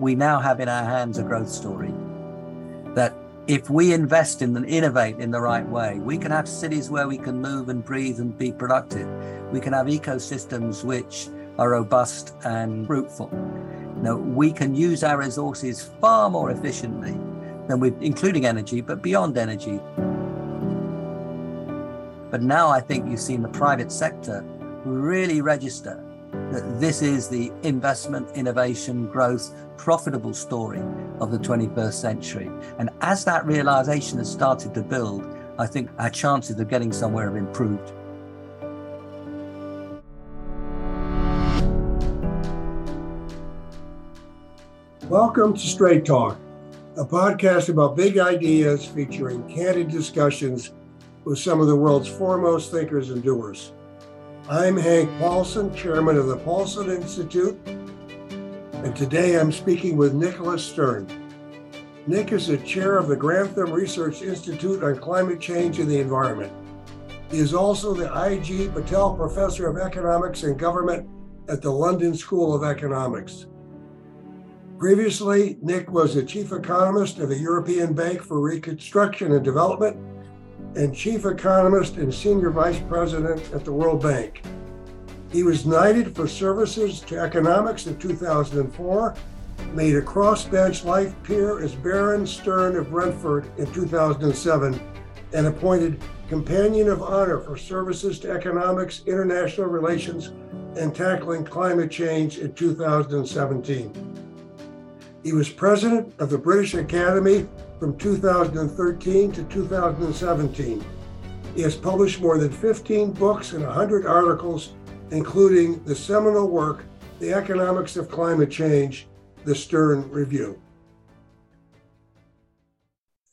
we now have in our hands a growth story that if we invest in and innovate in the right way, we can have cities where we can move and breathe and be productive. We can have ecosystems which are robust and fruitful. Now, we can use our resources far more efficiently than we, including energy, but beyond energy. But now I think you've seen the private sector really register that this is the investment, innovation, growth, profitable story of the 21st century. And as that realization has started to build, I think our chances of getting somewhere have improved. Welcome to Straight Talk, a podcast about big ideas featuring candid discussions with some of the world's foremost thinkers and doers. I'm Hank Paulson, chairman of the Paulson Institute, and today I'm speaking with Nicholas Stern. Nick is the chair of the Grantham Research Institute on Climate Change and the Environment. He is also the I.G. Patel Professor of Economics and Government at the London School of Economics. Previously, Nick was the chief economist of the European Bank for Reconstruction and Development and chief economist and senior vice president at the World Bank. He was knighted for services to economics in 2004, made a crossbench life peer as Baron Stern of Brentford in 2007, and appointed Companion of Honor for services to economics, international relations, and tackling climate change in 2017. He was president of the British Academy from 2013 to 2017. He has published more than 15 books and 100 articles, including the seminal work, The Economics of Climate Change, The Stern Review.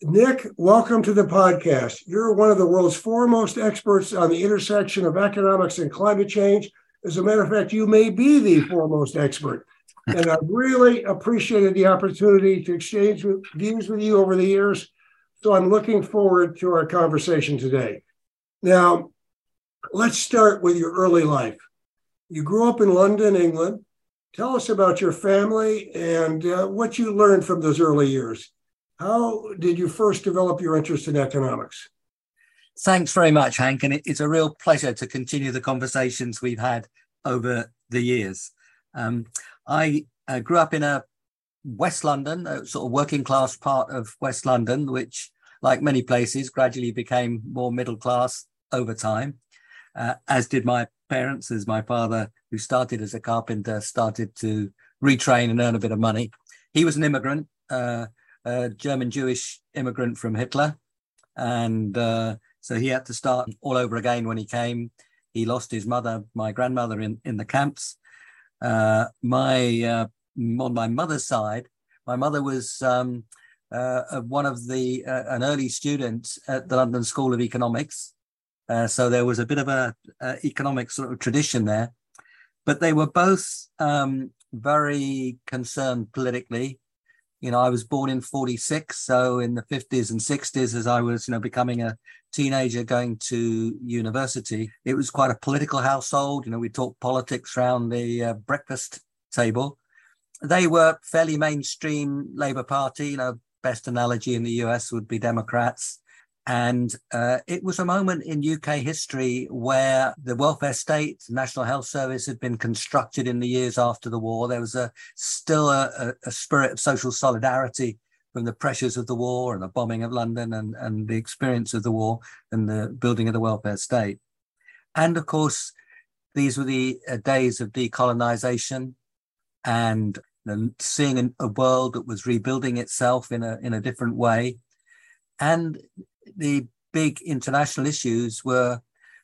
Nick, welcome to the podcast. You're one of the world's foremost experts on the intersection of economics and climate change. As a matter of fact, you may be the foremost expert and I've really appreciated the opportunity to exchange with, views with you over the years. So I'm looking forward to our conversation today. Now, let's start with your early life. You grew up in London, England. Tell us about your family and uh, what you learned from those early years. How did you first develop your interest in economics? Thanks very much, Hank. And it's a real pleasure to continue the conversations we've had over the years. Um, I uh, grew up in a West London, a sort of working class part of West London, which, like many places, gradually became more middle class over time, uh, as did my parents, as my father, who started as a carpenter, started to retrain and earn a bit of money. He was an immigrant, uh, a German Jewish immigrant from Hitler. And uh, so he had to start all over again when he came. He lost his mother, my grandmother, in, in the camps. Uh, my uh, on my mother's side, my mother was um, uh, one of the uh, an early student at the London School of Economics, uh, so there was a bit of a, a, economic sort of tradition there. But they were both um, very concerned politically. You know, I was born in '46, so in the '50s and '60s, as I was, you know, becoming a teenager going to university, it was quite a political household. You know, we talked politics around the uh, breakfast table. They were fairly mainstream Labour Party. You know, best analogy in the US would be Democrats. And uh, it was a moment in UK history where the welfare state, National Health Service had been constructed in the years after the war. There was a still a, a spirit of social solidarity from the pressures of the war and the bombing of London and, and the experience of the war and the building of the welfare state. And of course, these were the uh, days of decolonization and seeing a, a world that was rebuilding itself in a, in a different way. And the big international issues were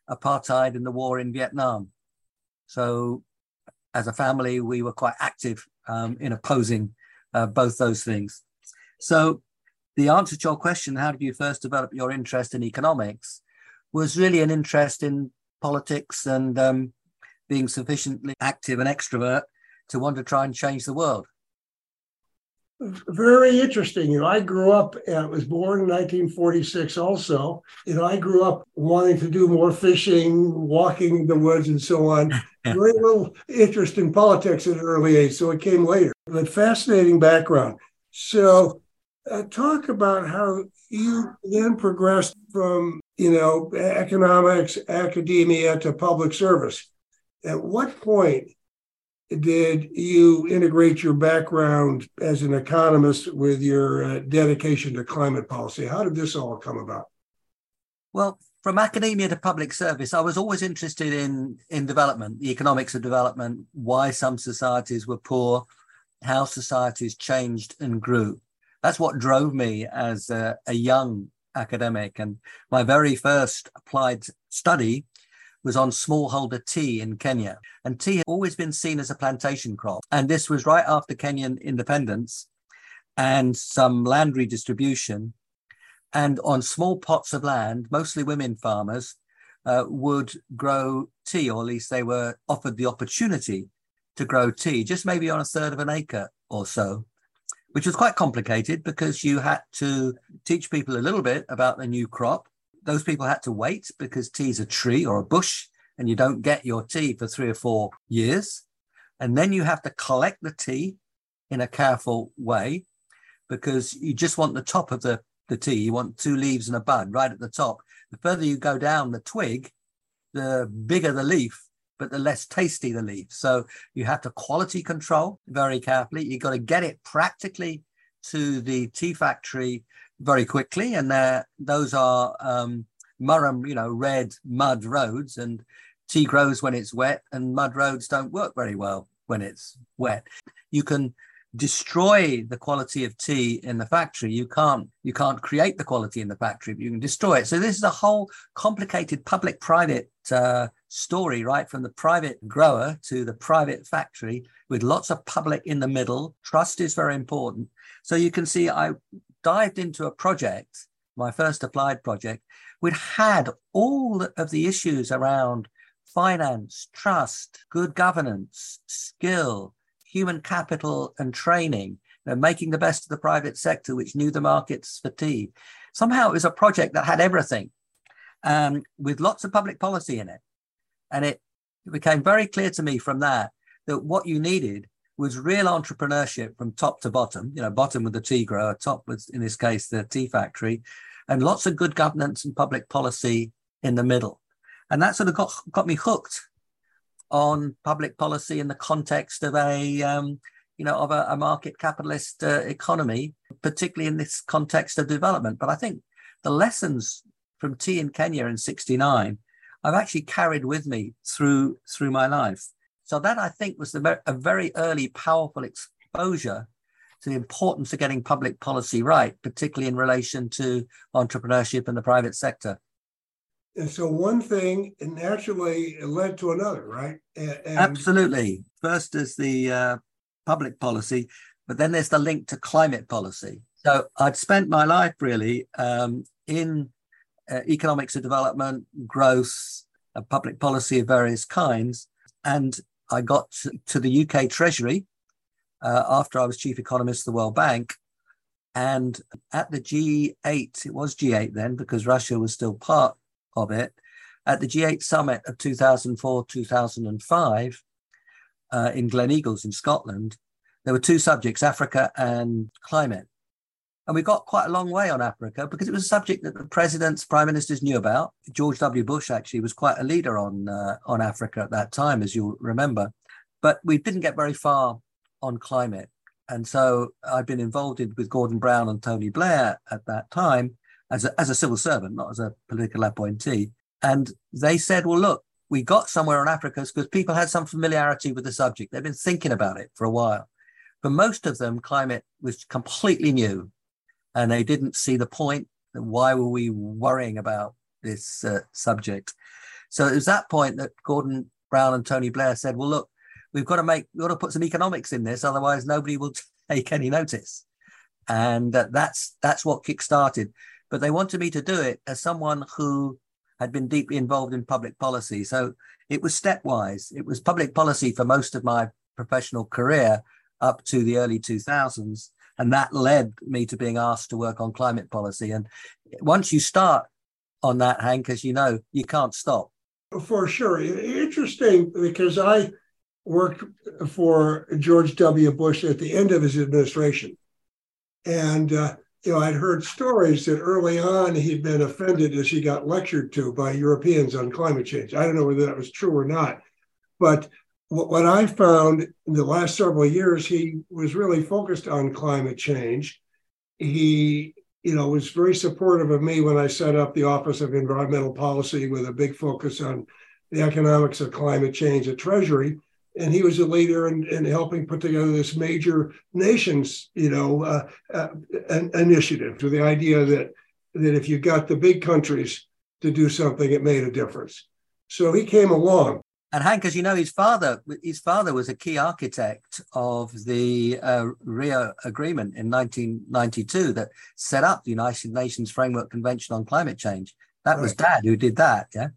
apartheid and the war in Vietnam. So, as a family, we were quite active um, in opposing uh, both those things. So the answer to your question, how did you first develop your interest in economics, was really an interest in politics and um, being sufficiently active and extrovert to want to try and change the world. very interesting. You know, I grew up, I was born in 1946 also. You know, I grew up wanting to do more fishing, walking in the woods, and so on. Very little interest in politics at an early age, so it came later. But fascinating background. So, uh, talk about how you then progressed from, you know, economics, academia to public service. At what point did you integrate your background as an economist with your uh, dedication to climate policy? How did this all come about? Well, from academia to public service, I was always interested in in development, the economics of development, why some societies were poor, how societies changed and grew. That's what drove me as a, a young academic. And my very first applied study was on smallholder tea in Kenya. And tea had always been seen as a plantation crop. And this was right after Kenyan independence and some land redistribution. And on small pots of land, mostly women farmers, uh, would grow tea, or at least they were offered the opportunity to grow tea, just maybe on a third of an acre or so, which was quite complicated because you had to teach people a little bit about the new crop those people had to wait because tea is a tree or a bush and you don't get your tea for three or four years. And then you have to collect the tea in a careful way because you just want the top of the, the tea. You want two leaves and a bud right at the top. The further you go down the twig, the bigger the leaf, but the less tasty the leaf. So you have to quality control very carefully. You've got to get it practically to the tea factory very quickly, and those are um, Murram, you know, red mud roads, and tea grows when it's wet, and mud roads don't work very well when it's wet. You can destroy the quality of tea in the factory you can't you can't create the quality in the factory but you can destroy it so this is a whole complicated public private uh, story right from the private grower to the private factory with lots of public in the middle. Trust is very important. So you can see i dived into a project, my first applied project, which had all of the issues around finance, trust, good governance, skill, human capital, and training, you know, making the best of the private sector, which knew the markets for tea. Somehow it was a project that had everything um, with lots of public policy in it. And it, became very clear to me from that that what you needed was real entrepreneurship from top to bottom. You know, bottom with the tea grower, top was in this case the tea factory, and lots of good governance and public policy in the middle. And that sort of got got me hooked on public policy in the context of a um, you know of a, a market capitalist uh, economy, particularly in this context of development. But I think the lessons from tea in Kenya in '69 I've actually carried with me through through my life. So that I think was the, a very early, powerful exposure to the importance of getting public policy right, particularly in relation to entrepreneurship in the private sector. And so one thing naturally led to another, right? And, Absolutely. First is the uh, public policy, but then there's the link to climate policy. So I'd spent my life really um, in uh, economics of development, growth, uh, public policy of various kinds. And I got to the UK Treasury uh, after I was chief economist of the World Bank. And at the G8, it was G8 then because Russia was still part of it, at the G8 summit of 2004 2005 uh, in Gleneagles in Scotland, there were two subjects Africa and climate. And we got quite a long way on Africa because it was a subject that the presidents, prime ministers knew about. George W. Bush actually was quite a leader on uh, on Africa at that time, as you'll remember. But we didn't get very far on climate. And so I'd been involved in, with Gordon Brown and Tony Blair at that time as a, as a civil servant, not as a political appointee. And they said, well, look, we got somewhere on Africa because people had some familiarity with the subject. They've been thinking about it for a while. For most of them, climate was completely new and they didn't see the point. Why were we worrying about this uh, subject? So it was that point that Gordon Brown and Tony Blair said, "Well, look, we've got to make, we've got to put some economics in this, otherwise nobody will take any notice." And uh, that's that's what kick-started. But they wanted me to do it as someone who had been deeply involved in public policy. So it was stepwise. It was public policy for most of my professional career up to the early 2000s and that led me to being asked to work on climate policy. And once you start on that, Hank, as you know, you can't stop. For sure. Interesting because I worked for George W. Bush at the end of his administration. And, uh, you know, I'd heard stories that early on he'd been offended as he got lectured to by Europeans on climate change. I don't know whether that was true or not. But what I found in the last several years, he was really focused on climate change. He, you know, was very supportive of me when I set up the Office of Environmental Policy with a big focus on the economics of climate change at Treasury and he was a leader in, in helping put together this major nations, you know, uh, uh, initiative to the idea that that if you got the big countries to do something, it made a difference. So he came along. And Hank, as you know, his father, his father was a key architect of the uh, Rio Agreement in 1992 that set up the United Nations Framework Convention on Climate Change. That right. was Dad who did that. Yeah.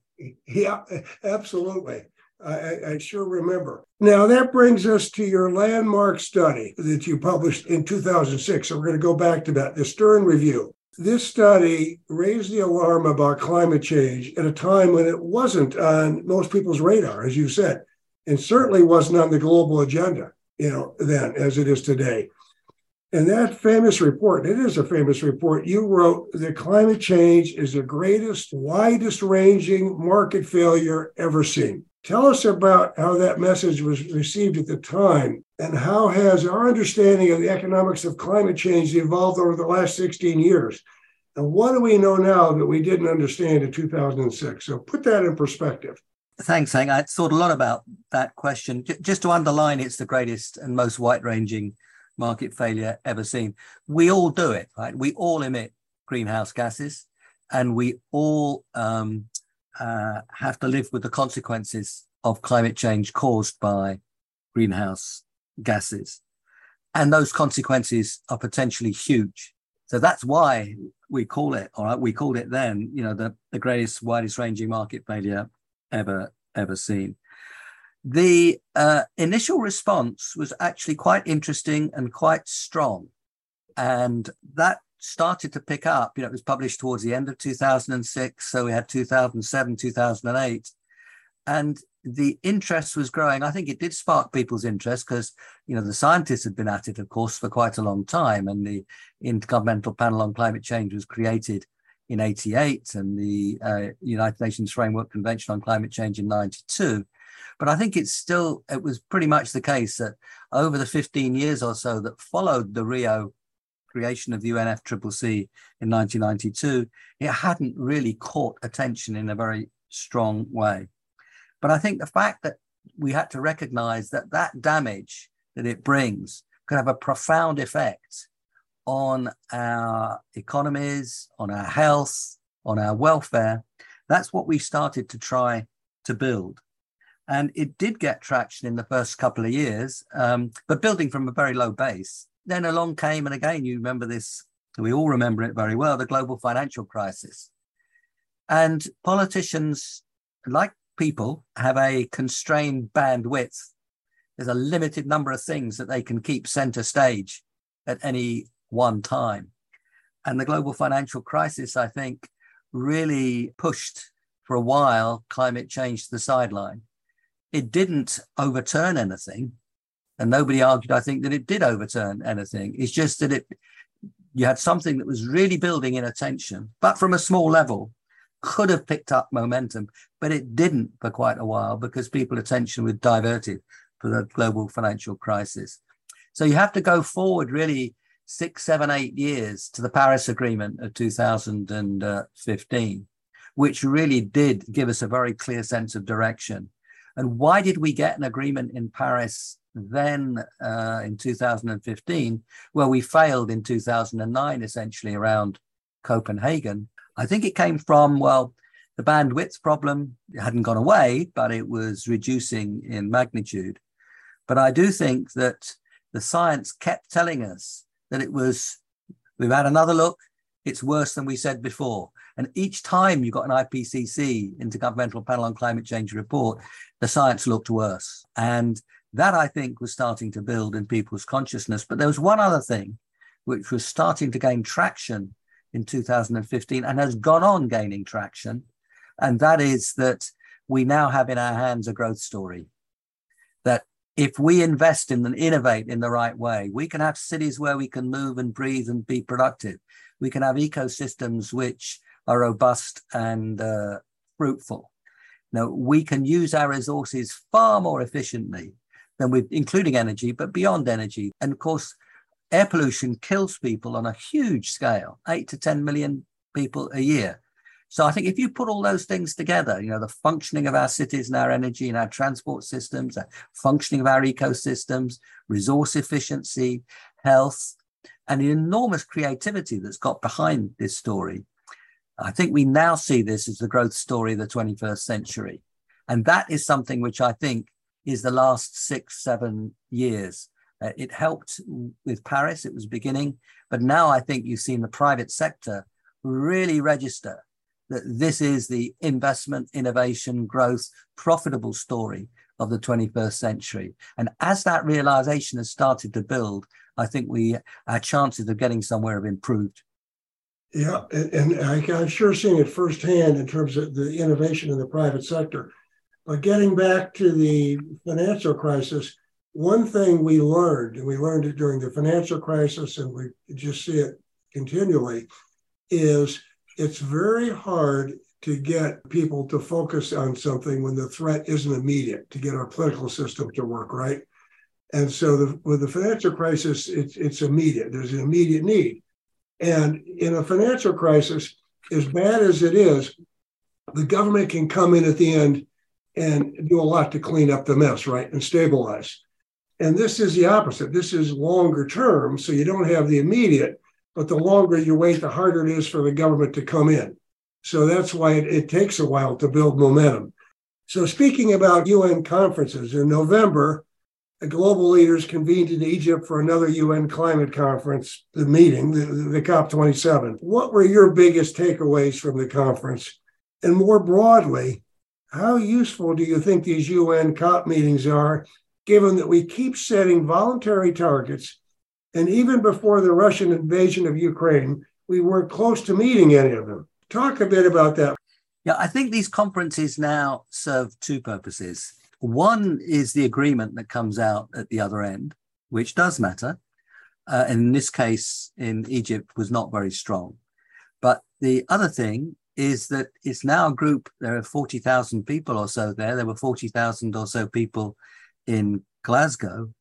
Yeah, absolutely. I, I, sure remember. Now, that brings us to your landmark study that you published in 2006. So, we're going to go back to that the Stern Review. This study raised the alarm about climate change at a time when it wasn't on most people's radar, as you said, and certainly wasn't on the global agenda, you know, then as it is today. And that famous report, it is a famous report, you wrote that climate change is the greatest, widest ranging market failure ever seen. Tell us about how that message was received at the time and how has our understanding of the economics of climate change evolved over the last 16 years? And what do we know now that we didn't understand in 2006? So put that in perspective. Thanks, Hank. I thought a lot about that question. Just to underline, it's the greatest and most wide ranging market failure ever seen. We all do it, right? We all emit greenhouse gases and we all um, uh, have to live with the consequences of climate change caused by greenhouse gases. And those consequences are potentially huge. So that's why we call it, all right, we called it then, you know, the, the greatest, widest ranging market failure ever, ever seen. The uh, initial response was actually quite interesting and quite strong. And that started to pick up. You know, it was published towards the end of 2006. So we had 2007, 2008. And the interest was growing. I think it did spark people's interest because, you know, the scientists had been at it, of course, for quite a long time. And the Intergovernmental Panel on Climate Change was created in 88 and the uh, United Nations Framework Convention on Climate Change in 92. But I think it's still, it was pretty much the case that over the 15 years or so that followed the Rio creation of the UNFCCC in 1992, it hadn't really caught attention in a very strong way. But I think the fact that we had to recognize that that damage that it brings could have a profound effect on our economies, on our health, on our welfare, that's what we started to try to build. And it did get traction in the first couple of years, um, but building from a very low base then along came, and again, you remember this, we all remember it very well, the global financial crisis. And politicians, like people, have a constrained bandwidth. There's a limited number of things that they can keep center stage at any one time. And the global financial crisis, I think, really pushed for a while climate change to the sideline. It didn't overturn anything, and nobody argued, I think, that it did overturn anything. It's just that it you had something that was really building in attention, but from a small level, could have picked up momentum, but it didn't for quite a while because people attention was diverted for the global financial crisis. So you have to go forward really six, seven, eight years to the Paris Agreement of 2015, which really did give us a very clear sense of direction. And why did we get an agreement in Paris then uh, in 2015, where we failed in 2009, essentially around Copenhagen. I think it came from, well, the bandwidth problem hadn't gone away, but it was reducing in magnitude. But I do think that the science kept telling us that it was, we've had another look, it's worse than we said before. And each time you got an IPCC, Intergovernmental Panel on Climate Change report, the science looked worse. And that I think was starting to build in people's consciousness. But there was one other thing which was starting to gain traction in 2015 and has gone on gaining traction. And that is that we now have in our hands a growth story. That if we invest in and innovate in the right way, we can have cities where we can move and breathe and be productive. We can have ecosystems which are robust and uh, fruitful. Now, we can use our resources far more efficiently than with, including energy, but beyond energy. And of course, air pollution kills people on a huge scale, eight to 10 million people a year. So I think if you put all those things together, you know, the functioning of our cities and our energy and our transport systems, the functioning of our ecosystems, resource efficiency, health, and the enormous creativity that's got behind this story, I think we now see this as the growth story of the 21st century. And that is something which I think is the last six, seven years. Uh, it helped with Paris, it was beginning, but now I think you've seen the private sector really register that this is the investment, innovation, growth, profitable story of the 21st century. And as that realization has started to build, I think we our chances of getting somewhere have improved. Yeah, and, and I, am sure seeing it firsthand in terms of the innovation in the private sector. But getting back to the financial crisis, one thing we learned, and we learned it during the financial crisis, and we just see it continually, is it's very hard to get people to focus on something when the threat isn't immediate to get our political system to work right. And so the, with the financial crisis, it's, it's immediate. There's an immediate need. And in a financial crisis, as bad as it is, the government can come in at the end and do a lot to clean up the mess, right, and stabilize. And this is the opposite. This is longer term, so you don't have the immediate, but the longer you wait, the harder it is for the government to come in. So that's why it, it takes a while to build momentum. So, speaking about UN conferences, in November, the global leaders convened in Egypt for another UN climate conference, the meeting, the, the COP27. What were your biggest takeaways from the conference? And more broadly, how useful do you think these UN COP meetings are, given that we keep setting voluntary targets? And even before the Russian invasion of Ukraine, we weren't close to meeting any of them. Talk a bit about that. Yeah, I think these conferences now serve two purposes. One is the agreement that comes out at the other end, which does matter. Uh, in this case, in Egypt, was not very strong. But the other thing is that it's now a group, there are 40,000 people or so there. There were 40,000 or so people in Glasgow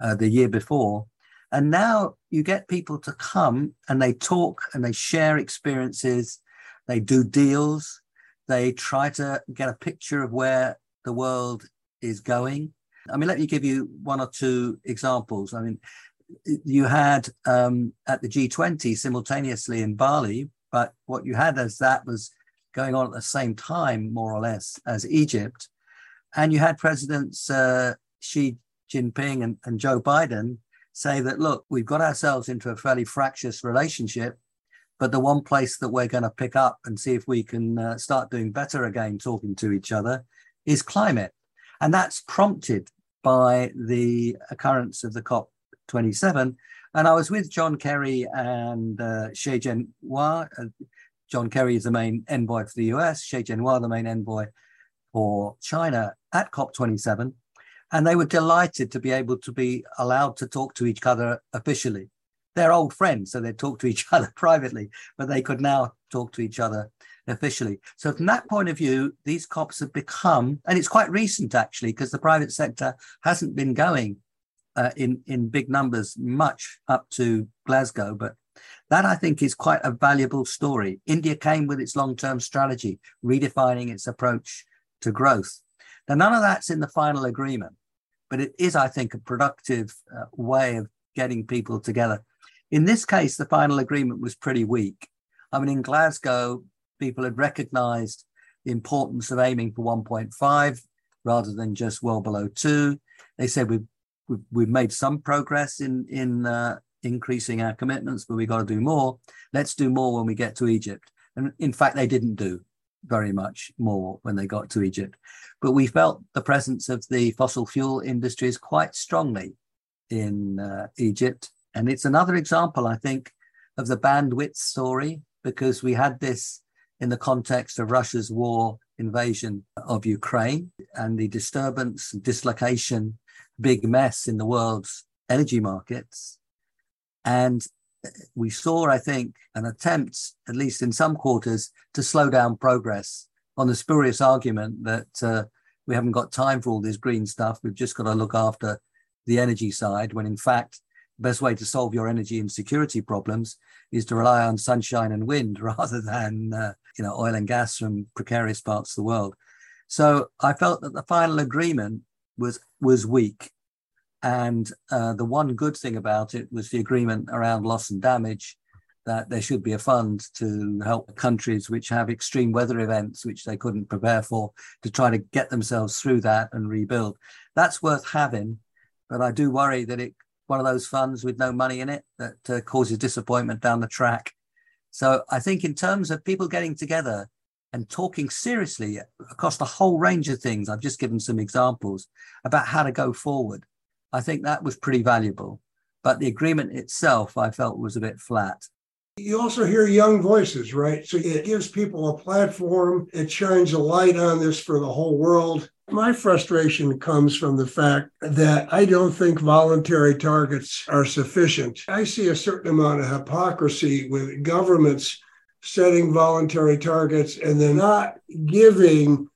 uh, the year before. And now you get people to come and they talk and they share experiences, they do deals, they try to get a picture of where the world is going. I mean, let me give you one or two examples. I mean, you had um, at the G20 simultaneously in Bali, but what you had as that was going on at the same time, more or less, as Egypt. And you had Presidents uh, Xi Jinping and, and Joe Biden say that, look, we've got ourselves into a fairly fractious relationship, but the one place that we're going to pick up and see if we can uh, start doing better again, talking to each other, is climate. And that's prompted by the occurrence of the COP27. And I was with John Kerry and uh, Xie Zhenhua. Uh, John Kerry is the main envoy for the US, Xie Zhenhua, the main envoy for China at COP27. And they were delighted to be able to be allowed to talk to each other officially. They're old friends, so they talk to each other privately, but they could now talk to each other officially. So from that point of view, these COPs have become, and it's quite recent actually, because the private sector hasn't been going uh, in in big numbers much up to Glasgow, but that I think is quite a valuable story. India came with its long-term strategy, redefining its approach to growth. Now, none of that's in the final agreement, but it is, I think, a productive uh, way of getting people together. In this case, the final agreement was pretty weak. I mean, in Glasgow, people had recognized the importance of aiming for 1.5 rather than just well below two. They said we've, we've, we've made some progress in, in uh, increasing our commitments, but we've got to do more. Let's do more when we get to Egypt. And in fact, they didn't do very much more when they got to Egypt. But we felt the presence of the fossil fuel industries quite strongly in uh, Egypt. And it's another example, I think, of the bandwidth story, because we had this in the context of Russia's war invasion of Ukraine and the disturbance, and dislocation, big mess in the world's energy markets. And we saw, I think, an attempt, at least in some quarters, to slow down progress on the spurious argument that uh, we haven't got time for all this green stuff. We've just got to look after the energy side, when in fact, the best way to solve your energy and security problems is to rely on sunshine and wind rather than uh, you know oil and gas from precarious parts of the world. So I felt that the final agreement was was weak, and uh, the one good thing about it was the agreement around loss and damage. That there should be a fund to help countries which have extreme weather events which they couldn't prepare for to try to get themselves through that and rebuild. That's worth having, but I do worry that it one of those funds with no money in it that uh, causes disappointment down the track. So I think in terms of people getting together and talking seriously across the whole range of things, I've just given some examples about how to go forward. I think that was pretty valuable. But the agreement itself, I felt was a bit flat. You also hear young voices, right? So it gives people a platform. It shines a light on this for the whole world. My frustration comes from the fact that I don't think voluntary targets are sufficient. I see a certain amount of hypocrisy with governments setting voluntary targets and then not giving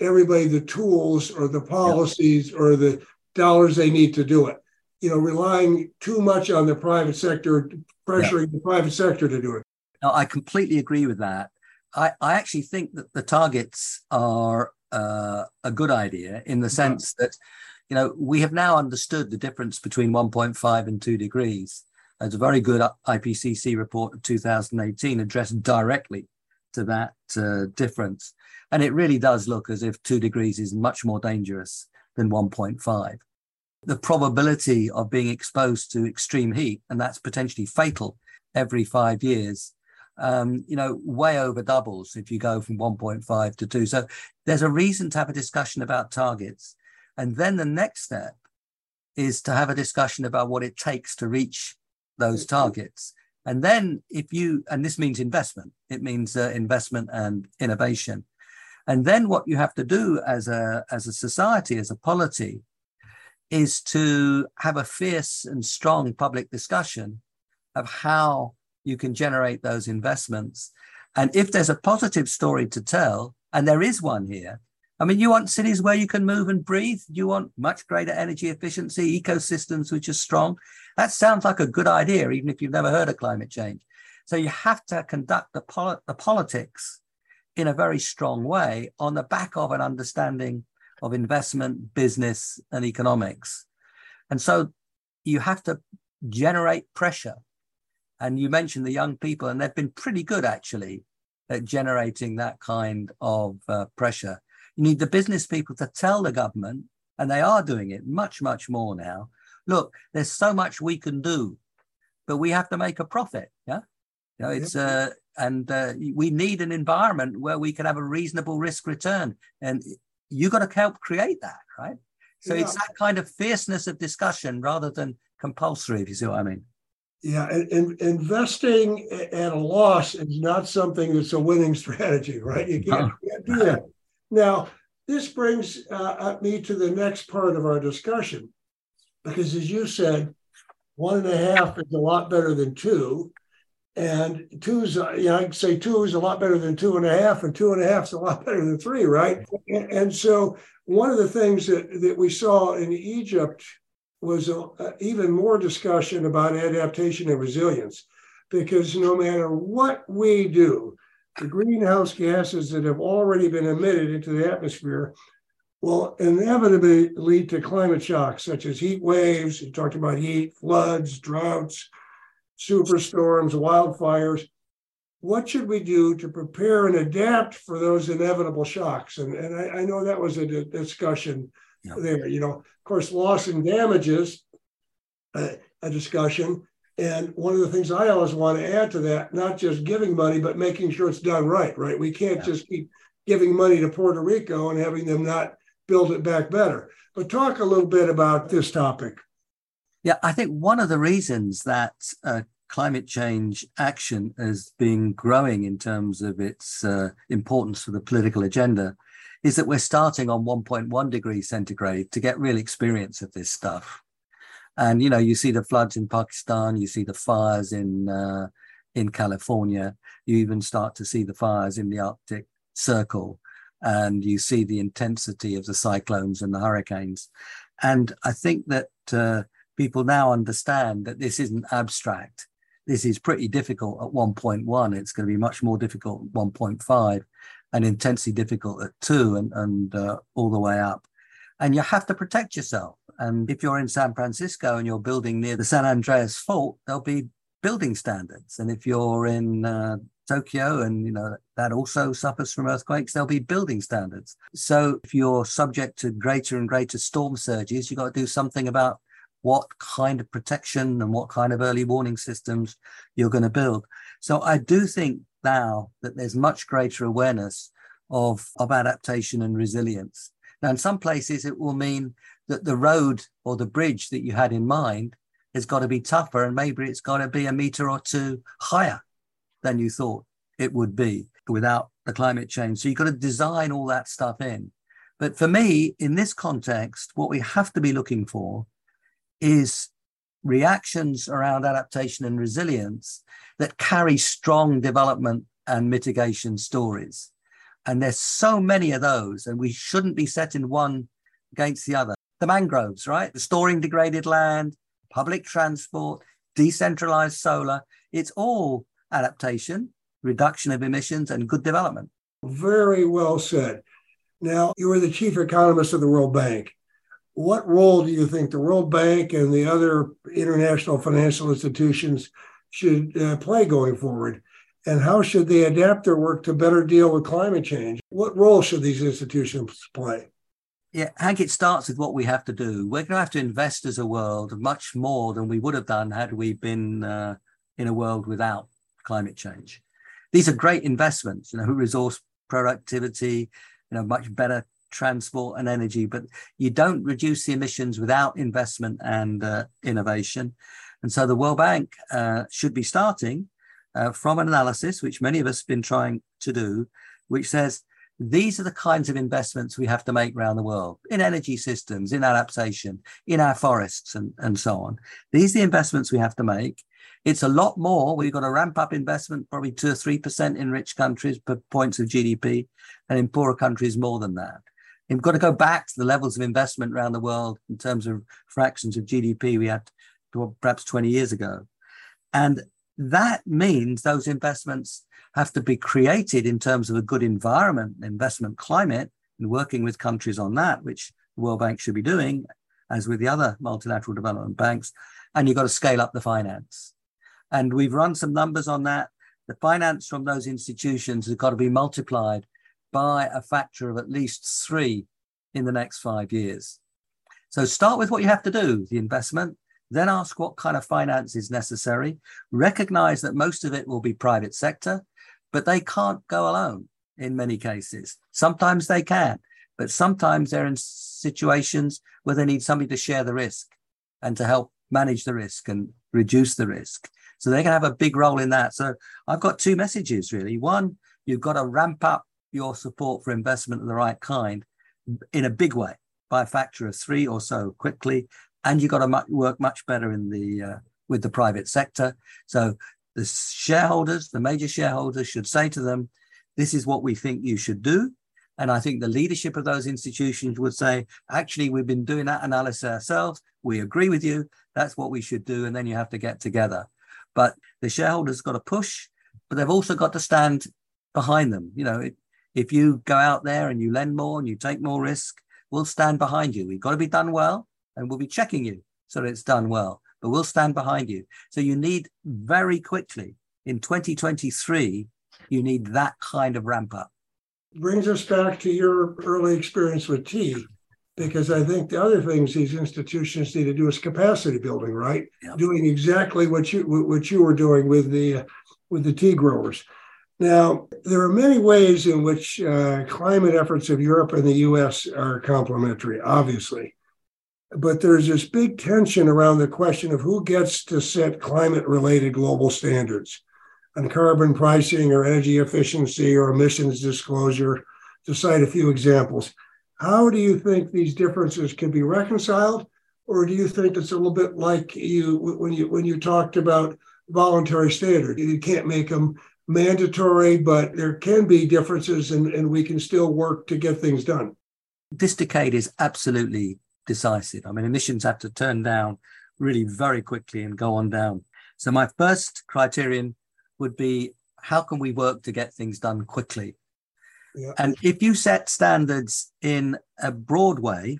everybody the tools or the policies yeah. or the dollars they need to do it. You know, relying too much on the private sector, pressuring yeah. the private sector to do it. No, I completely agree with that. I, I actually think that the targets are uh, a good idea in the sense that, you know, we have now understood the difference between 1.5 and 2 degrees. There's a very good IPCC report of 2018 addressed directly to that uh, difference. And it really does look as if 2 degrees is much more dangerous than 1.5. The probability of being exposed to extreme heat, and that's potentially fatal every five years, um, you know, way over doubles if you go from 1.5 to 2. So there's a reason to have a discussion about targets. And then the next step is to have a discussion about what it takes to reach those targets. And then if you, and this means investment, it means uh, investment and innovation. And then what you have to do as a, as a society, as a polity, is to have a fierce and strong public discussion of how you can generate those investments. And if there's a positive story to tell, and there is one here, I mean, you want cities where you can move and breathe. You want much greater energy efficiency, ecosystems which are strong. That sounds like a good idea, even if you've never heard of climate change. So you have to conduct the, pol- the politics in a very strong way on the back of an understanding of investment, business, and economics. And so you have to generate pressure and you mentioned the young people, and they've been pretty good actually at generating that kind of uh, pressure. You need the business people to tell the government, and they are doing it much, much more now. Look, there's so much we can do, but we have to make a profit. Yeah. You know, it's uh, and uh, we need an environment where we can have a reasonable risk return, and you got to help create that, right? So yeah. it's that kind of fierceness of discussion rather than compulsory, if you see what I mean. Yeah, and, investing at a loss is not something that's a winning strategy, right? You can't, you can't do that. Now, this brings uh, me to the next part of our discussion, because as you said, one and a half is a lot better than two, and two is, uh, you know, I'd say two is a lot better than two and a half, and two and a half is a lot better than three, right? And, and so, one of the things that, that we saw in Egypt was a, a, even more discussion about adaptation and resilience because no matter what we do, the greenhouse gases that have already been emitted into the atmosphere will inevitably lead to climate shocks such as heat waves. You talked about heat, floods, droughts, superstorms, wildfires. What should we do to prepare and adapt for those inevitable shocks? And, and I, I know that was a discussion yeah. there. You know, of course, loss and damages, uh, a discussion. And one of the things I always want to add to that, not just giving money, but making sure it's done right, right? We can't yeah. just keep giving money to Puerto Rico and having them not build it back better. But talk a little bit about this topic. Yeah, I think one of the reasons that uh, climate change action has been growing in terms of its uh, importance for the political agenda is that we're starting on 1.1 degrees centigrade to get real experience of this stuff. And you know, you see the floods in Pakistan, you see the fires in uh, in California, you even start to see the fires in the Arctic Circle, and you see the intensity of the cyclones and the hurricanes. And I think that uh, people now understand that this isn't abstract. This is pretty difficult at 1.1. It's going to be much more difficult at 1.5 and intensely difficult at 2 and, and uh, all the way up. And you have to protect yourself. And if you're in San Francisco and you're building near the San Andreas Fault, there'll be building standards. And if you're in uh, Tokyo and you know that also suffers from earthquakes, there'll be building standards. So if you're subject to greater and greater storm surges, you've got to do something about what kind of protection and what kind of early warning systems you're going to build. So I do think now that there's much greater awareness of, of adaptation and resilience. Now, in some places, it will mean that the road or the bridge that you had in mind has got to be tougher and maybe it's got to be a meter or two higher than you thought it would be without the climate change. So you've got to design all that stuff in. But for me, in this context, what we have to be looking for is reactions around adaptation and resilience that carry strong development and mitigation stories. And there's so many of those, and we shouldn't be setting one against the other. The mangroves, right? The storing degraded land, public transport, decentralized solar, it's all adaptation, reduction of emissions, and good development. Very well said. Now, you were the chief economist of the World Bank what role do you think the World Bank and the other international financial institutions should uh, play going forward? And how should they adapt their work to better deal with climate change? What role should these institutions play? Yeah, Hank, it starts with what we have to do. We're going to have to invest as a world much more than we would have done had we been uh, in a world without climate change. These are great investments, you know, resource productivity, you know, much better transport and energy, but you don't reduce the emissions without investment and uh, innovation. And so the World Bank uh, should be starting uh, from an analysis, which many of us have been trying to do, which says these are the kinds of investments we have to make around the world in energy systems, in adaptation, in our forests, and, and so on. These are the investments we have to make. It's a lot more. We've got to ramp up investment, probably two or three percent in rich countries per points of GDP, and in poorer countries more than that. We've got to go back to the levels of investment around the world in terms of fractions of GDP we had perhaps 20 years ago. And that means those investments have to be created in terms of a good environment, investment climate, and working with countries on that, which the World Bank should be doing, as with the other multilateral development banks. And you've got to scale up the finance. And we've run some numbers on that. The finance from those institutions has got to be multiplied by a factor of at least three in the next five years. So start with what you have to do, the investment, then ask what kind of finance is necessary. Recognize that most of it will be private sector, but they can't go alone in many cases. Sometimes they can, but sometimes they're in situations where they need somebody to share the risk and to help manage the risk and reduce the risk. So they can have a big role in that. So I've got two messages really. One, you've got to ramp up your support for investment of the right kind in a big way by a factor of three or so quickly. And you've got to work much better in the uh, with the private sector. So the shareholders, the major shareholders, should say to them, "This is what we think you should do." And I think the leadership of those institutions would say, "Actually, we've been doing that analysis ourselves. We agree with you. That's what we should do." And then you have to get together. But the shareholders got to push, but they've also got to stand behind them. You know, it, if you go out there and you lend more and you take more risk, we'll stand behind you. We've got to be done well and we'll be checking you so that it's done well, but we'll stand behind you. So you need very quickly in 2023, you need that kind of ramp up. Brings us back to your early experience with tea, because I think the other things these institutions need to do is capacity building, right? Yep. Doing exactly what you what you were doing with the with the tea growers. Now, there are many ways in which uh, climate efforts of Europe and the US are complementary, obviously. But there's this big tension around the question of who gets to set climate related global standards on carbon pricing or energy efficiency or emissions disclosure, to cite a few examples. How do you think these differences can be reconciled? Or do you think it's a little bit like you when you when you talked about voluntary standard? You can't make them mandatory, but there can be differences and, and we can still work to get things done. This decade is absolutely decisive. I mean, emissions have to turn down really very quickly and go on down. So my first criterion would be how can we work to get things done quickly? Yeah. And if you set standards in a broad way,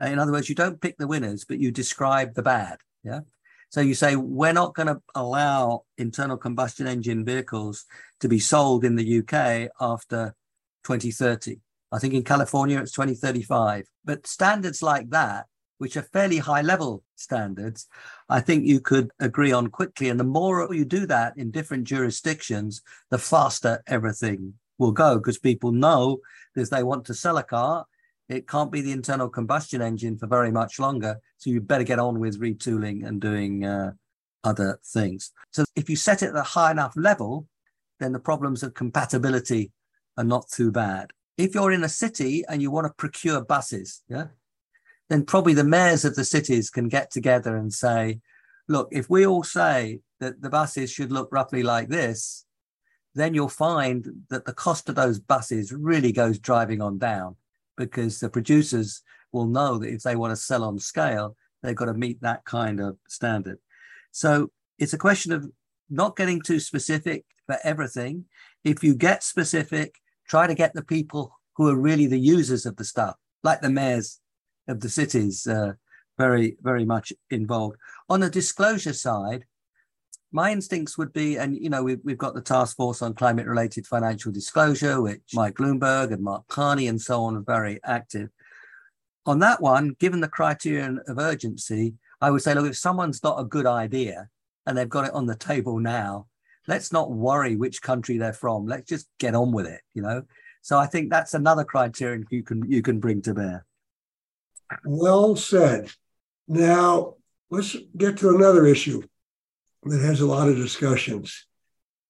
in other words, you don't pick the winners, but you describe the bad. Yeah. So you say, we're not going to allow internal combustion engine vehicles to be sold in the UK after 2030. I think in California it's 2035. But standards like that, which are fairly high level standards, I think you could agree on quickly. And the more you do that in different jurisdictions, the faster everything will go because people know that if they want to sell a car, it can't be the internal combustion engine for very much longer. So you better get on with retooling and doing uh, other things. So if you set it at a high enough level, then the problems of compatibility are not too bad. If you're in a city and you want to procure buses, yeah, then probably the mayors of the cities can get together and say, look, if we all say that the buses should look roughly like this, then you'll find that the cost of those buses really goes driving on down because the producers will know that if they want to sell on scale, they've got to meet that kind of standard. So it's a question of not getting too specific for everything. If you get specific, try to get the people who are really the users of the stuff, like the mayors of the cities, uh, very, very much involved. On the disclosure side, my instincts would be, and you know, we've, we've got the task force on climate related financial disclosure, which Mike Bloomberg and Mark Carney and so on are very active. On that one, given the criterion of urgency, I would say, look, if someone's got a good idea and they've got it on the table now, let's not worry which country they're from. Let's just get on with it, you know. So I think that's another criterion you can you can bring to bear. Well said. Now let's get to another issue that has a lot of discussions.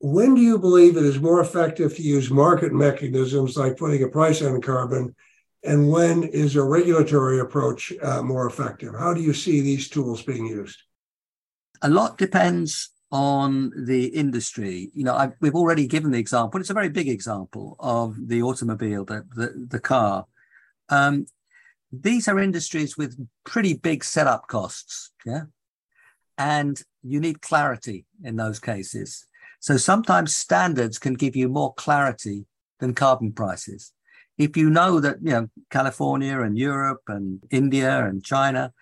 When do you believe it is more effective to use market mechanisms like putting a price on carbon? And when is a regulatory approach uh, more effective? How do you see these tools being used? A lot depends on the industry. You know, I've, we've already given the example. It's a very big example of the automobile, the the, the car. Um, these are industries with pretty big setup costs. Yeah, and you need clarity in those cases. So sometimes standards can give you more clarity than carbon prices. If you know that, you know, California and Europe and India and China,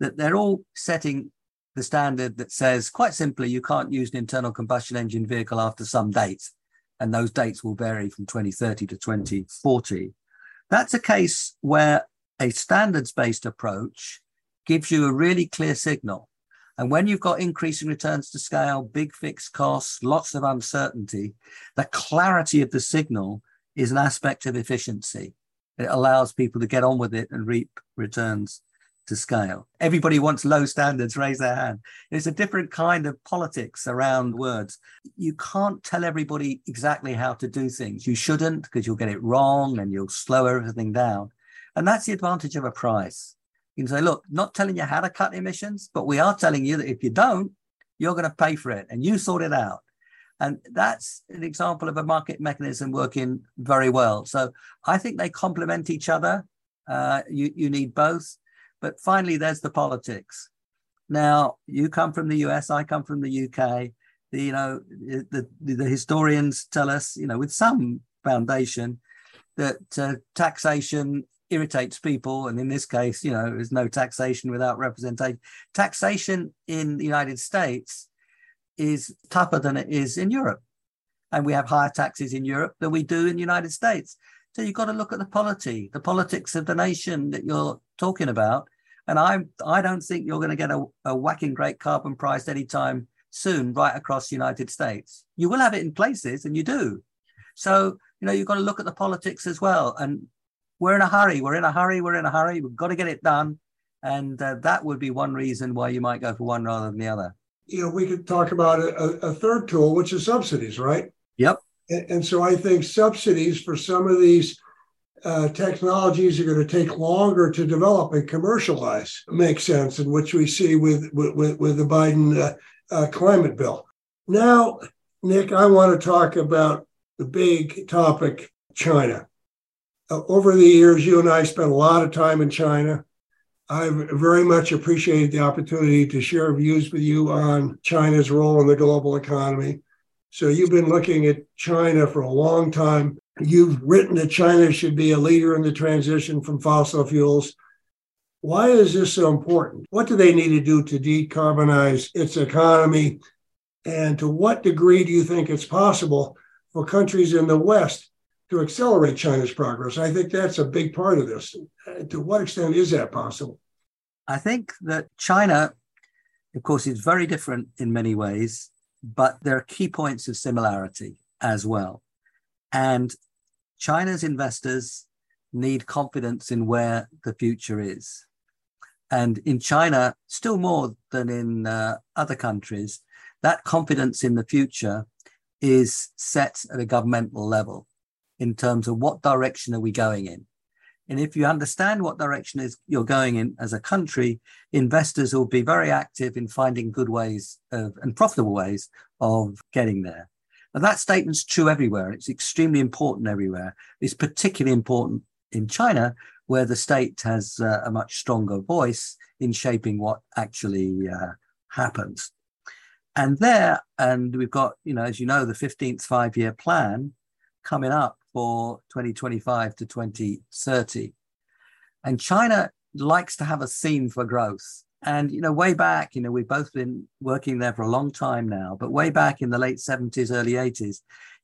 that they're all setting the standard that says quite simply you can't use an internal combustion engine vehicle after some date. And those dates will vary from 2030 to 2040. That's a case where a standards based approach gives you a really clear signal and when you've got increasing returns to scale, big fixed costs, lots of uncertainty, the clarity of the signal is an aspect of efficiency. It allows people to get on with it and reap returns to scale. Everybody wants low standards, raise their hand. It's a different kind of politics around words. You can't tell everybody exactly how to do things. You shouldn't because you'll get it wrong and you'll slow everything down. And that's the advantage of a price. You can say, look, not telling you how to cut emissions, but we are telling you that if you don't, you're going to pay for it and you sort it out. And that's an example of a market mechanism working very well. So I think they complement each other. Uh, you, you need both. But finally, there's the politics. Now, you come from the US, I come from the UK. The, you know, the, the, historians tell us, you know, with some foundation, that uh, taxation irritates people. And in this case, you know, there's no taxation without representation. Taxation in the United States is tougher than it is in Europe. And we have higher taxes in Europe than we do in the United States. So you've got to look at the polity, the politics of the nation that you're talking about. And I I don't think you're going to get a, a whacking great carbon price anytime soon right across the United States. You will have it in places, and you do. So, you know, you've got to look at the politics as well. And we're in a hurry. We're in a hurry. We're in a hurry. We've got to get it done. And uh, that would be one reason why you might go for one rather than the other. You know, we could talk about a, a third tool, which is subsidies, right? And, and so I think subsidies for some of these uh, technologies are going to take longer to develop and commercialize makes sense, in which we see with with, with the Biden uh, uh, climate bill. Now, Nick, I want to talk about the big topic, China. Uh, over the years, you and I spent a lot of time in China. I've very much appreciated the opportunity to share views with you on China's role in the global economy. So, you've been looking at China for a long time. You've written that China should be a leader in the transition from fossil fuels. Why is this so important? What do they need to do to decarbonize its economy? And to what degree do you think it's possible for countries in the West to accelerate China's progress? I think that's a big part of this. Uh, to what extent is that possible? I think that China, of course, is very different in many ways, but there are key points of similarity as well. And China's investors need confidence in where the future is. And in China, still more than in uh, other countries, that confidence in the future is set at a governmental level in terms of what direction are we going in. And if you understand what direction is you're going in as a country, investors will be very active in finding good ways of, and profitable ways of getting there. And that statement's true everywhere. And it's extremely important everywhere. It's particularly important in China, where the state has uh, a much stronger voice in shaping what actually uh, happens. And there, and we've got, you know, as you know, the 15th five year plan coming up for 2025 to 2030. And China likes to have a theme for growth. And, you know, way back, you know, we've both been working there for a long time now, but way back in the late 70s, early 80s,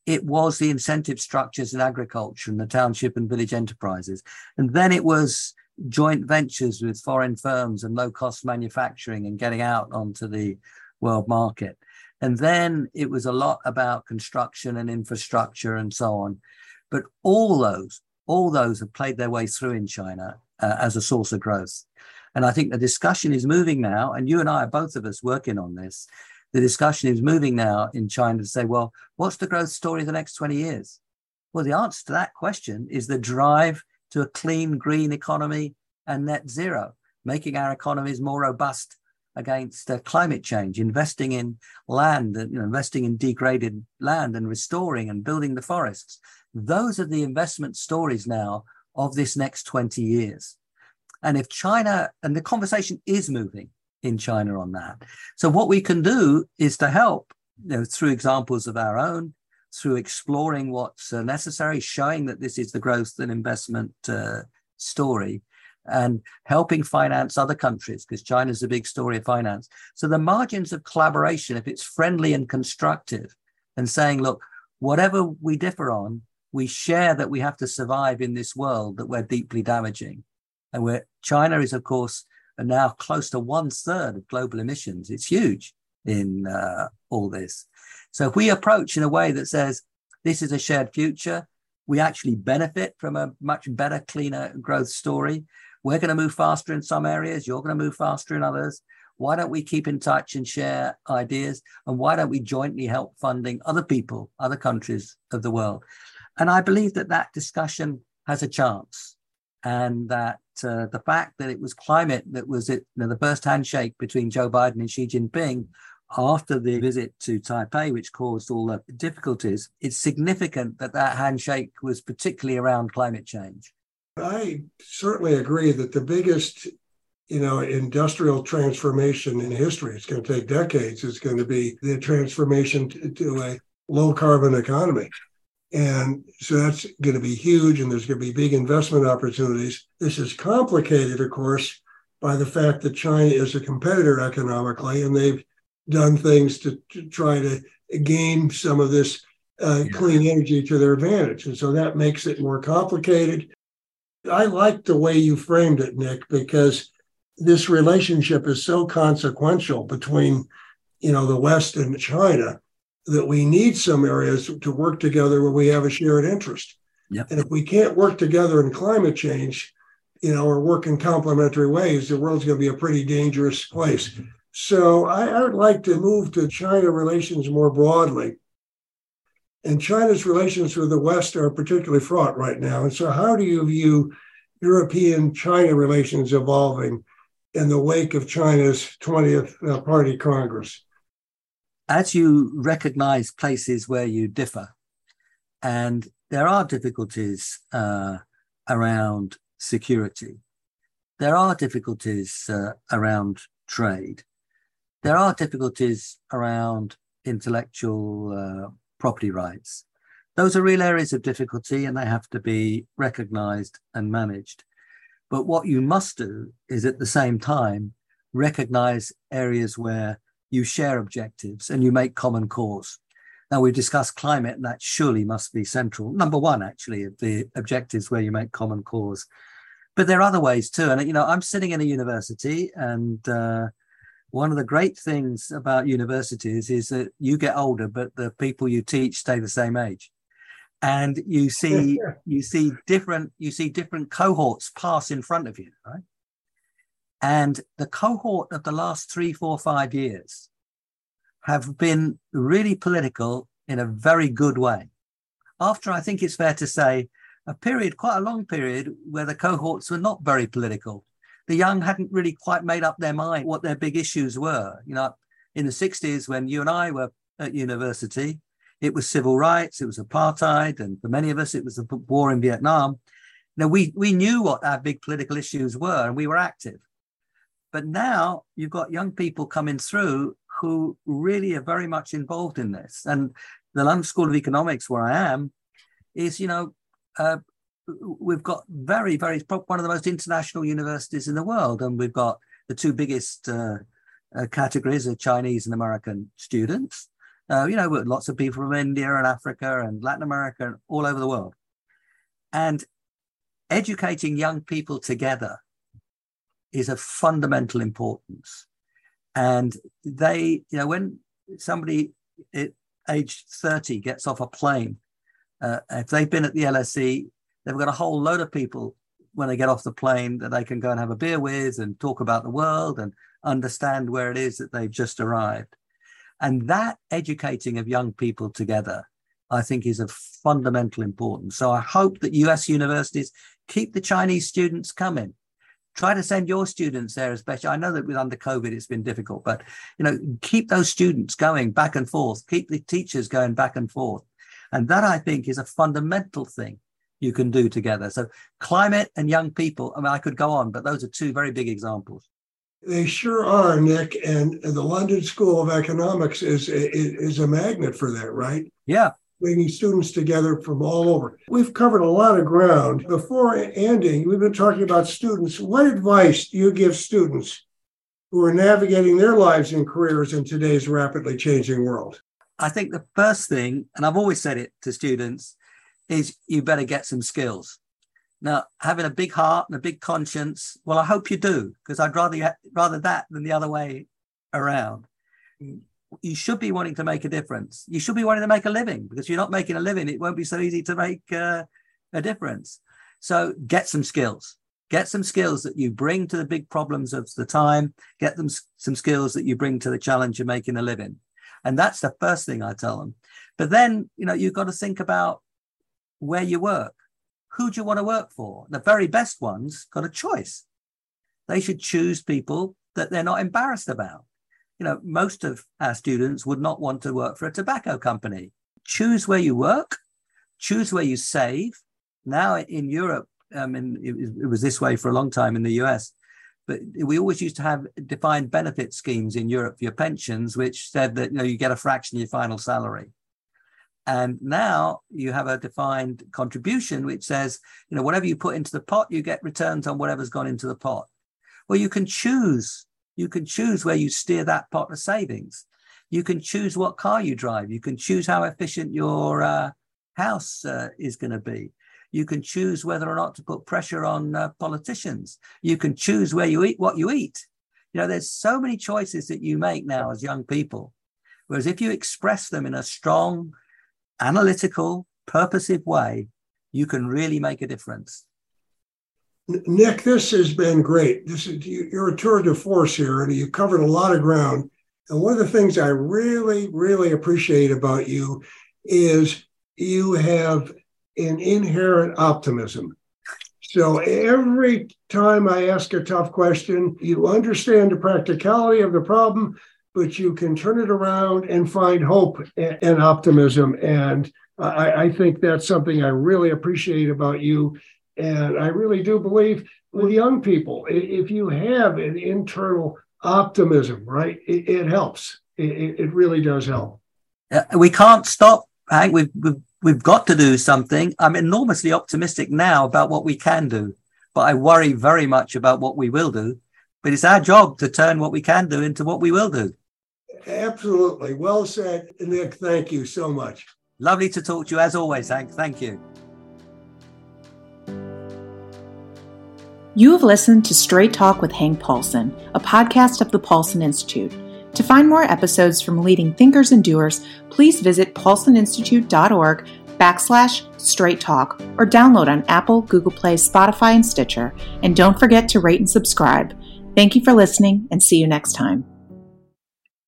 it was the incentive structures in agriculture and the township and village enterprises. And then it was joint ventures with foreign firms and low cost manufacturing and getting out onto the world market. And then it was a lot about construction and infrastructure and so on. But all those, all those have played their way through in China uh, as a source of growth. And I think the discussion is moving now, and you and I are both of us working on this. The discussion is moving now in China to say, well, what's the growth story of the next 20 years? Well, the answer to that question is the drive to a clean, green economy and net zero, making our economies more robust against uh, climate change, investing in land, you know, investing in degraded land and restoring and building the forests. Those are the investment stories now of this next 20 years. And if China, and the conversation is moving in China on that. So what we can do is to help, you know, through examples of our own, through exploring what's uh, necessary, showing that this is the growth and investment uh, story, and helping finance other countries, because China's a big story of finance. So the margins of collaboration, if it's friendly and constructive, and saying, look, whatever we differ on, we share that we have to survive in this world that we're deeply damaging. And where China is, of course, now close to one third of global emissions. It's huge in uh, all this. So if we approach in a way that says this is a shared future, we actually benefit from a much better, cleaner growth story. We're going to move faster in some areas. You're going to move faster in others. Why don't we keep in touch and share ideas? And why don't we jointly help funding other people, other countries of the world? And I believe that that discussion has a chance. And that uh, the fact that it was climate that was it, you know, the first handshake between Joe Biden and Xi Jinping after the visit to Taipei, which caused all the difficulties, it's significant that that handshake was particularly around climate change. I certainly agree that the biggest, you know, industrial transformation in history, it's going to take decades, is going to be the transformation to, to a low carbon economy. And so that's going to be huge, and there's going to be big investment opportunities. This is complicated, of course, by the fact that China is a competitor economically, and they've done things to, to try to gain some of this uh, yeah. clean energy to their advantage. And so that makes it more complicated. I like the way you framed it, Nick, because this relationship is so consequential between, you know, the West and China that we need some areas to work together where we have a shared interest. Yep. And if we can't work together in climate change, you know, or work in complementary ways, the world's going to be a pretty dangerous place. So I, I would like to move to China relations more broadly. And China's relations with the West are particularly fraught right now. And so, how do you view European China relations evolving in the wake of China's 20th uh, Party Congress? As you recognize places where you differ, and there are difficulties uh, around security, there are difficulties uh, around trade, there are difficulties around intellectual uh, property rights. Those are real areas of difficulty and they have to be recognized and managed. But what you must do is at the same time recognize areas where you share objectives and you make common cause. Now, we've discussed climate, and that surely must be central. Number one, actually, of the objectives where you make common cause. But there are other ways too. And, you know, I'm sitting in a university, and uh, one of the great things about universities is that you get older, but the people you teach stay the same age. And you see, you see different, you see different cohorts pass in front of you, right? And the cohort of the last three, four, five years have been really political in a very good way. After, I think it's fair to say, a period, quite a long period, where the cohorts were not very political. The young hadn't really quite made up their mind what their big issues were. You know, in the 60s, when you and I were at university, it was civil rights, it was apartheid, and for many of us, it was the war in Vietnam. Now, we, we knew what our big political issues were and we were active. But now you've got young people coming through who really are very much involved in this. And the London School of Economics, where I am, is, you know, uh, we've got very, very, one of the most international universities in the world. And we've got the two biggest uh, uh, categories of Chinese and American students. Uh, you know, lots of people from India and Africa and Latin America and all over the world. And educating young people together is of fundamental importance. And they, you know, when somebody at age 30 gets off a plane, uh, if they've been at the LSE, they've got a whole load of people when they get off the plane that they can go and have a beer with and talk about the world and understand where it is that they've just arrived. And that educating of young people together, I think, is of fundamental importance. So I hope that US universities keep the Chinese students coming try to send your students there especially i know that with under covid it's been difficult but you know keep those students going back and forth keep the teachers going back and forth. And that i think is a fundamental thing you can do together. So climate and young people i mean i could go on but those are two very big examples. They sure are nick and the london school of economics is is a magnet for that right? Yeah bringing students together from all over. We've covered a lot of ground. Before ending, we've been talking about students. What advice do you give students who are navigating their lives and careers in today's rapidly changing world? I think the first thing, and I've always said it to students, is you better get some skills. Now, having a big heart and a big conscience, well, I hope you do, because I'd rather rather that than the other way around hmm. You should be wanting to make a difference. You should be wanting to make a living because you're not making a living. It won't be so easy to make uh, a difference. So get some skills. Get some skills that you bring to the big problems of the time. Get them some skills that you bring to the challenge of making a living. And that's the first thing I tell them. But then, you know, you've got to think about where you work. Who do you want to work for? The very best ones got a choice. They should choose people that they're not embarrassed about you know, most of our students would not want to work for a tobacco company. Choose where you work, choose where you save. Now in Europe, um, I mean, it, it was this way for a long time in the US, but we always used to have defined benefit schemes in Europe for your pensions, which said that you know you get a fraction of your final salary. And now you have a defined contribution which says, you know, whatever you put into the pot, you get returns on whatever's gone into the pot. Well, you can choose you can choose where you steer that pot of savings. You can choose what car you drive. You can choose how efficient your uh, house uh, is going to be. You can choose whether or not to put pressure on uh, politicians. You can choose where you eat, what you eat. You know, there's so many choices that you make now as young people. Whereas if you express them in a strong, analytical, purposive way, you can really make a difference. Nick, this has been great. This is you're a tour de force here, and you covered a lot of ground. And one of the things I really, really appreciate about you is you have an inherent optimism. So every time I ask a tough question, you understand the practicality of the problem, but you can turn it around and find hope and optimism. And I, I think that's something I really appreciate about you. And I really do believe with young people, if you have an internal optimism, right, it, it helps. It, it, really does help. Uh, we can't stop, Hank. We've, we've, we've got to do something. I'm enormously optimistic now about what we can do, but I worry very much about what we will do. But it's our job to turn what we can do into what we will do. Absolutely. Well said, Nick. Thank you so much. Lovely to talk to you as always, Hank. Thank you. You have listened to Straight Talk with Hank Paulson, a podcast of the Paulson Institute. To find more episodes from leading thinkers and doers, please visit paulsoninstitute.org backslash straight talk or download on Apple, Google Play, Spotify, and Stitcher. And don't forget to rate and subscribe. Thank you for listening and see you next time.